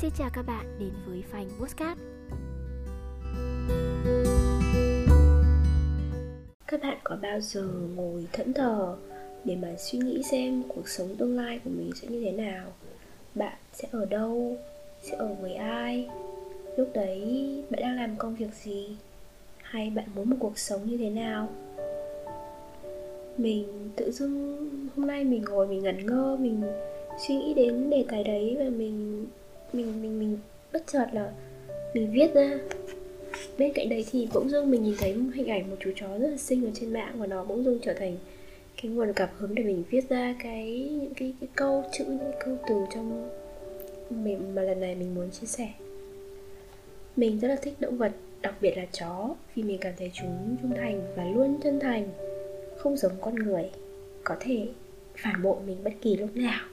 Xin chào các bạn đến với Phanh Postcard. Các bạn có bao giờ ngồi thẫn thờ để mà suy nghĩ xem cuộc sống tương lai của mình sẽ như thế nào? Bạn sẽ ở đâu, sẽ ở với ai? Lúc đấy bạn đang làm công việc gì? Hay bạn muốn một cuộc sống như thế nào? Mình tự dưng hôm nay mình ngồi mình ngẩn ngơ Mình suy nghĩ đến đề tài đấy và mình mình mình mình bất chợt là mình viết ra. Bên cạnh đấy thì bỗng dưng mình nhìn thấy một hình ảnh một chú chó rất là xinh ở trên mạng và nó bỗng dưng trở thành cái nguồn cảm hứng để mình viết ra cái những cái, cái câu chữ những cái câu từ trong mình mà lần này mình muốn chia sẻ. Mình rất là thích động vật đặc biệt là chó vì mình cảm thấy chúng trung thành và luôn chân thành không giống con người. Có thể phản bội mình bất kỳ lúc nào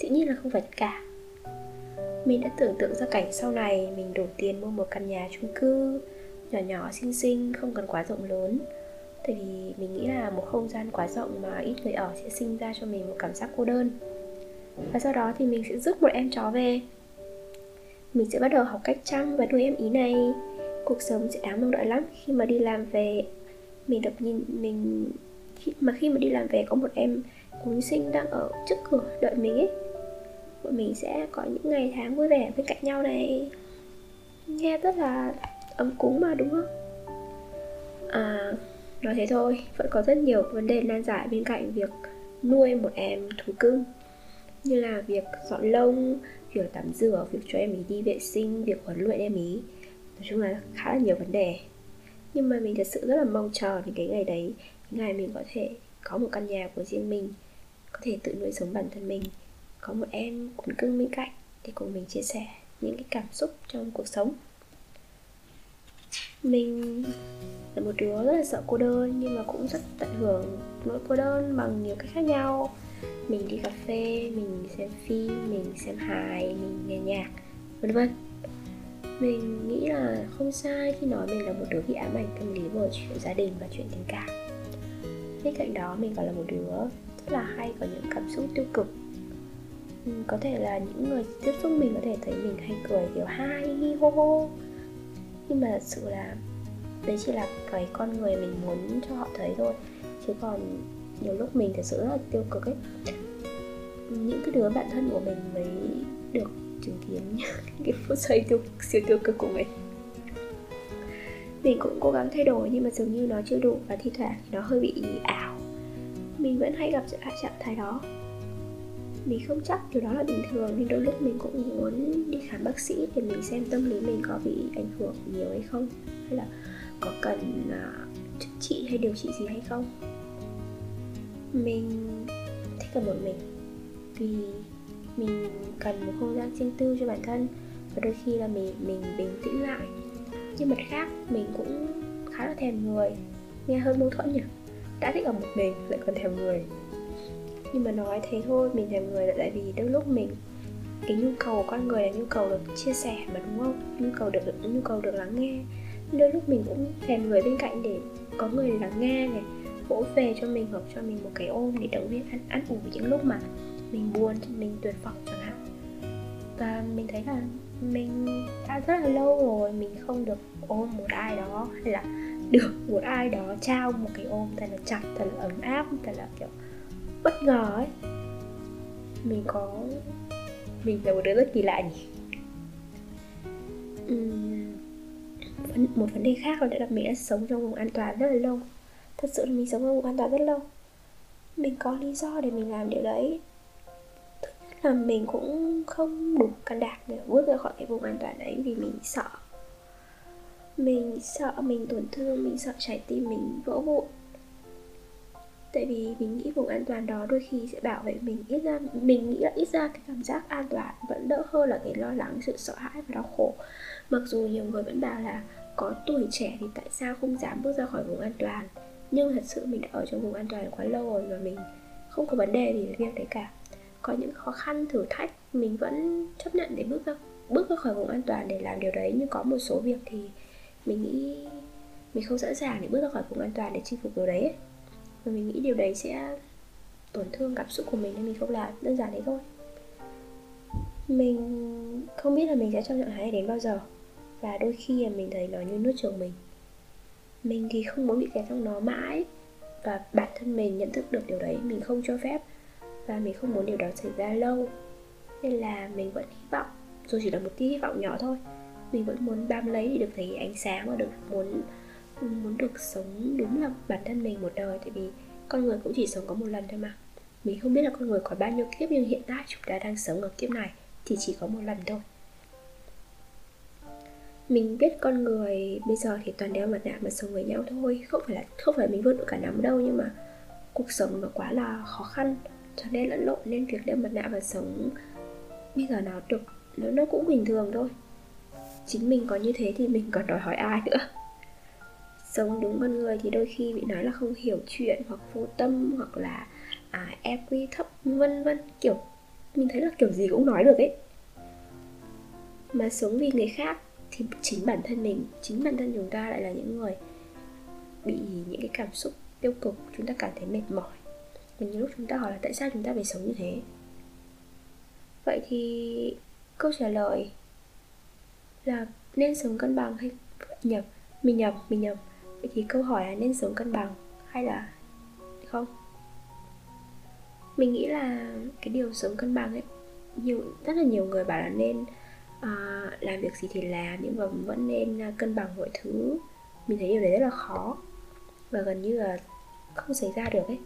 dĩ nhiên là không phải tất cả mình đã tưởng tượng ra cảnh sau này mình đổ tiền mua một căn nhà chung cư, nhỏ nhỏ, xinh xinh, không cần quá rộng lớn. Tại vì mình nghĩ là một không gian quá rộng mà ít người ở sẽ sinh ra cho mình một cảm giác cô đơn. Và sau đó thì mình sẽ rước một em chó về. Mình sẽ bắt đầu học cách chăm và nuôi em ý này. Cuộc sống sẽ đáng mong đợi lắm khi mà đi làm về. Mình được nhìn mình, khi mà khi mà đi làm về có một em cún sinh đang ở trước cửa đợi mình ấy bọn mình sẽ có những ngày tháng vui vẻ bên cạnh nhau này. Nghe rất là ấm cúng mà, đúng không? À nói thế thôi, vẫn có rất nhiều vấn đề nan giải bên cạnh việc nuôi một em thú cưng. Như là việc dọn lông, việc tắm rửa, việc cho em ý đi vệ sinh, việc huấn luyện em ý nói chung là khá là nhiều vấn đề. Nhưng mà mình thật sự rất là mong chờ đến cái ngày đấy cái ngày mình có thể có một căn nhà của riêng mình, có thể tự nuôi sống bản thân mình có một em cũng cưng bên cạnh để cùng mình chia sẻ những cái cảm xúc trong cuộc sống. Mình là một đứa rất là sợ cô đơn nhưng mà cũng rất tận hưởng nỗi cô đơn bằng nhiều cách khác nhau. Mình đi cà phê, mình xem phim, mình xem hài, mình nghe nhạc, vân vân. Mình nghĩ là không sai khi nói mình là một đứa bị ám ảnh tâm lý bởi chuyện gia đình và chuyện tình cảm. Bên cạnh đó, mình còn là một đứa rất là hay có những cảm xúc tiêu cực có thể là những người tiếp xúc mình có thể thấy mình hay cười kiểu hai hi hô hô nhưng mà thật sự là đấy chỉ là cái con người mình muốn cho họ thấy thôi. Chứ còn nhiều lúc mình thật sự rất là tiêu cực ấy. Những cái đứa bạn thân của mình mới được chứng kiến cái phút giây tiêu, siêu tiêu cực của mình. Mình cũng cố gắng thay đổi nhưng mà dường như nó chưa đủ và thi thoảng nó hơi bị ảo. Mình vẫn hay gặp trạng thái đó mình không chắc điều đó là bình thường. Nên đôi lúc mình cũng muốn đi khám bác sĩ để mình xem tâm lý mình có bị ảnh hưởng nhiều hay không hay là có cần uh, chữa trị hay điều trị gì hay không. Mình thích ở một mình vì mình cần một không gian riêng tư cho bản thân và đôi khi là mình mình bình tĩnh lại. Nhưng mặt khác mình cũng khá là thèm người nghe hơi mâu thuẫn nhỉ? Đã thích ở một mình lại còn thèm người nhưng mà nói thế thôi, mình thèm người là tại vì đôi lúc mình cái nhu cầu của con người là nhu cầu được chia sẻ mà, đúng không? Nhu cầu được nhu cầu được lắng nghe. Đôi lúc mình cũng thèm người bên cạnh để có người lắng nghe này, vỗ về cho mình hoặc cho mình một cái ôm để động viên, ăn ăn ủi những lúc mà mình buồn, mình tuyệt vọng chẳng hạn. Và mình thấy là mình đã rất là lâu rồi mình không được ôm một ai đó, hay là được một ai đó trao một cái ôm thật là chặt, thật là ấm áp, thật là kiểu bất ngờ ấy. Mình có mình là một đứa rất kỳ lạ nhỉ? Uhm, một vấn đề khác là đã mình đã sống trong vùng an toàn rất là lâu. Thật sự là mình sống trong vùng an toàn rất lâu. Mình có lý do để mình làm điều đấy. Thứ nhất là mình cũng không đủ can đảm để bước ra khỏi cái vùng an toàn đấy vì mình sợ. Mình sợ mình tổn thương mình sợ trái tim mình vỡ vụn tại vì mình nghĩ vùng an toàn đó đôi khi sẽ bảo vệ mình ít ra, mình nghĩ là ít ra cái cảm giác an toàn vẫn đỡ hơn là cái lo lắng, sự sợ hãi và đau khổ. Mặc dù nhiều người vẫn bảo là có tuổi trẻ thì tại sao không dám bước ra khỏi vùng an toàn? Nhưng thật sự mình đã ở trong vùng an toàn quá lâu rồi và mình không có vấn đề gì với việc đấy cả. Có những khó khăn, thử thách, mình vẫn chấp nhận để bước ra bước ra khỏi vùng an toàn để làm điều đấy. Nhưng có một số việc thì mình nghĩ mình không sẵn sàng để bước ra khỏi vùng an toàn để chinh phục điều đấy ấy và mình nghĩ điều đấy sẽ tổn thương cảm xúc của mình nên mình không làm, đơn giản đấy thôi. Mình không biết là mình sẽ trong trạng thái này đến bao giờ, và đôi khi là mình thấy nó như nuốt chửng mình. Mình thì không muốn bị kẹt trong nó mãi, và bản thân mình nhận thức được điều đấy, mình không cho phép, và mình không muốn điều đó xảy ra lâu. Nên là mình vẫn hy vọng, dù chỉ là một tia hy vọng nhỏ thôi, mình vẫn muốn bám lấy để được thấy ánh sáng và được muốn muốn được sống đúng là bản thân mình một đời, tại vì con người cũng chỉ sống có một lần thôi mà. Mình không biết là con người có bao nhiêu kiếp, nhưng hiện tại chúng ta đang sống ở kiếp này thì chỉ có một lần thôi. Mình biết con người bây giờ thì toàn đeo mặt nạ mà sống với nhau thôi. Không phải là, không phải mình vượt được cả nắm đâu, nhưng mà cuộc sống nó quá là khó khăn. Cho nên lẫn lộn nên việc đeo mặt nạ và sống bây giờ nó được, nó nó cũng bình thường thôi. Chính mình có như thế thì mình còn đòi hỏi ai nữa? Sống đúng con người thì đôi khi bị nói là không hiểu chuyện hoặc vô tâm hoặc là à, EQ thấp vân vân kiểu mình thấy là kiểu gì cũng nói được ấy. Mà sống vì người khác thì chính bản thân mình chính bản thân chúng ta lại là những người bị những cái cảm xúc tiêu cực chúng ta cảm thấy mệt mỏi. Và nhiều lúc chúng ta hỏi là tại sao chúng ta phải sống như thế? Vậy thì câu trả lời là nên sống cân bằng hay nhập mình nhập mình nhập vậy thì câu hỏi là nên sống cân bằng hay là không? Mình nghĩ là cái điều sống cân bằng ấy nhiều rất là nhiều người bảo là nên uh, làm việc gì thì làm nhưng mà vẫn nên à, cân bằng mọi thứ. Mình thấy điều đấy rất là khó và gần như là không xảy ra được ấy.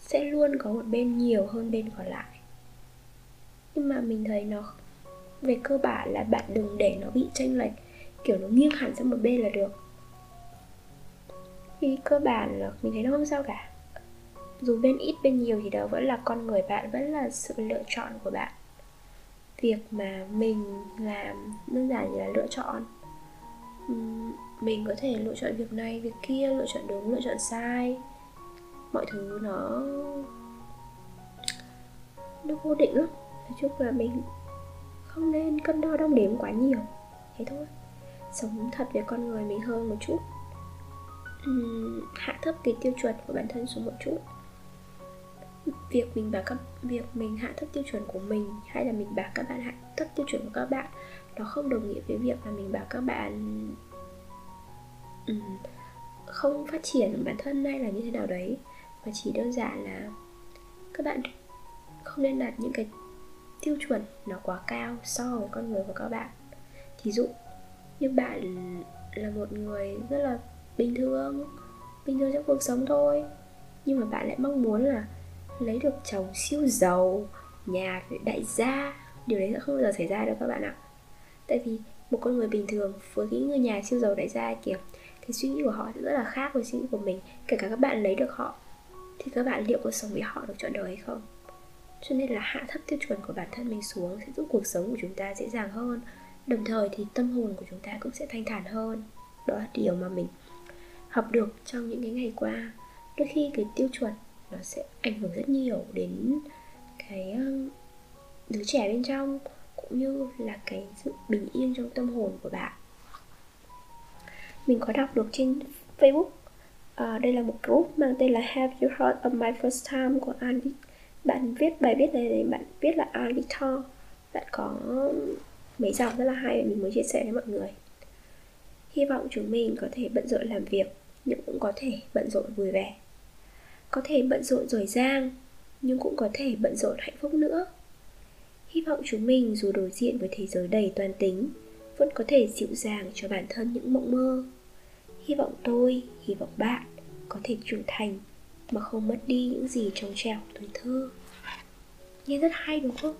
Sẽ luôn có một bên nhiều hơn bên còn lại. Nhưng mà mình thấy nó về cơ bản là bạn đừng để nó bị tranh lệch kiểu nó nghiêng hẳn sang một bên là được thì cơ bản là mình thấy nó không sao cả. Dù bên ít, bên nhiều thì đó vẫn là con người bạn, vẫn là sự lựa chọn của bạn. Việc mà mình làm đơn giản như là lựa chọn. Mình có thể lựa chọn việc này, việc kia, lựa chọn đúng, lựa chọn sai. Mọi thứ nó nó vô định lắm. Nói chung là mình không nên cân đo đong đếm quá nhiều. Thế thôi. Sống thật với con người mình hơn một chút hạ thấp cái tiêu chuẩn của bản thân xuống một chút. Việc mình bảo các việc mình hạ thấp tiêu chuẩn của mình hay là mình bảo các bạn hạ thấp tiêu chuẩn của các bạn nó không đồng nghĩa với việc là mình bảo các bạn um, không phát triển bản thân hay là như thế nào đấy mà chỉ đơn giản là các bạn không nên đặt những cái tiêu chuẩn nó quá cao so với con người của các bạn. Thí dụ như bạn là một người rất là bình thường bình thường trong cuộc sống thôi. Nhưng mà bạn lại mong muốn là lấy được chồng siêu giàu, nhà đại gia. Điều đấy sẽ không bao giờ xảy ra đâu các bạn ạ. Tại vì một con người bình thường với cái người nhà siêu giàu đại gia kìa thì suy nghĩ của họ sẽ rất là khác với suy nghĩ của mình, kể cả các bạn lấy được họ. Thì các bạn liệu có sống với họ được trọn đời hay không? Cho nên là hạ thấp tiêu chuẩn của bản thân mình xuống sẽ giúp cuộc sống của chúng ta dễ dàng hơn. Đồng thời thì tâm hồn của chúng ta cũng sẽ thanh thản hơn. Đó là điều mà mình học được trong những cái ngày qua. Đôi khi cái tiêu chuẩn nó sẽ ảnh hưởng rất nhiều đến cái ờ, đứa trẻ bên trong cũng như là cái sự bình yên trong tâm hồn của bạn. Mình có đọc được trên facebook à, đây là một group mang tên là Have You Heard of My First Time của An bạn viết bài viết này này bạn viết là An Victor bạn có mấy dòng rất là hay mình muốn chia sẻ với mọi người. Hy vọng chúng mình có thể bận rộn làm việc nhưng cũng có thể bận rộn vui vẻ. Có thể bận rộn giỏi giang, nhưng cũng có thể bận rộn hạnh phúc nữa. Hy vọng chúng mình dù đối diện với thế giới đầy toan tính, vẫn có thể dịu dàng cho bản thân những mộng mơ. Hy vọng tôi, hy vọng bạn có thể trưởng thành mà không mất đi những gì trong trẻo tuổi thơ. Nghe rất hay, đúng không?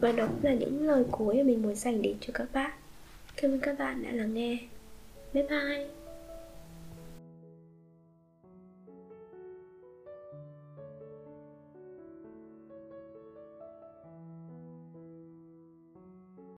Và đó cũng là những lời cuối mà mình muốn dành đến cho các bạn. Cảm ơn các bạn đã lắng nghe. Bye bye.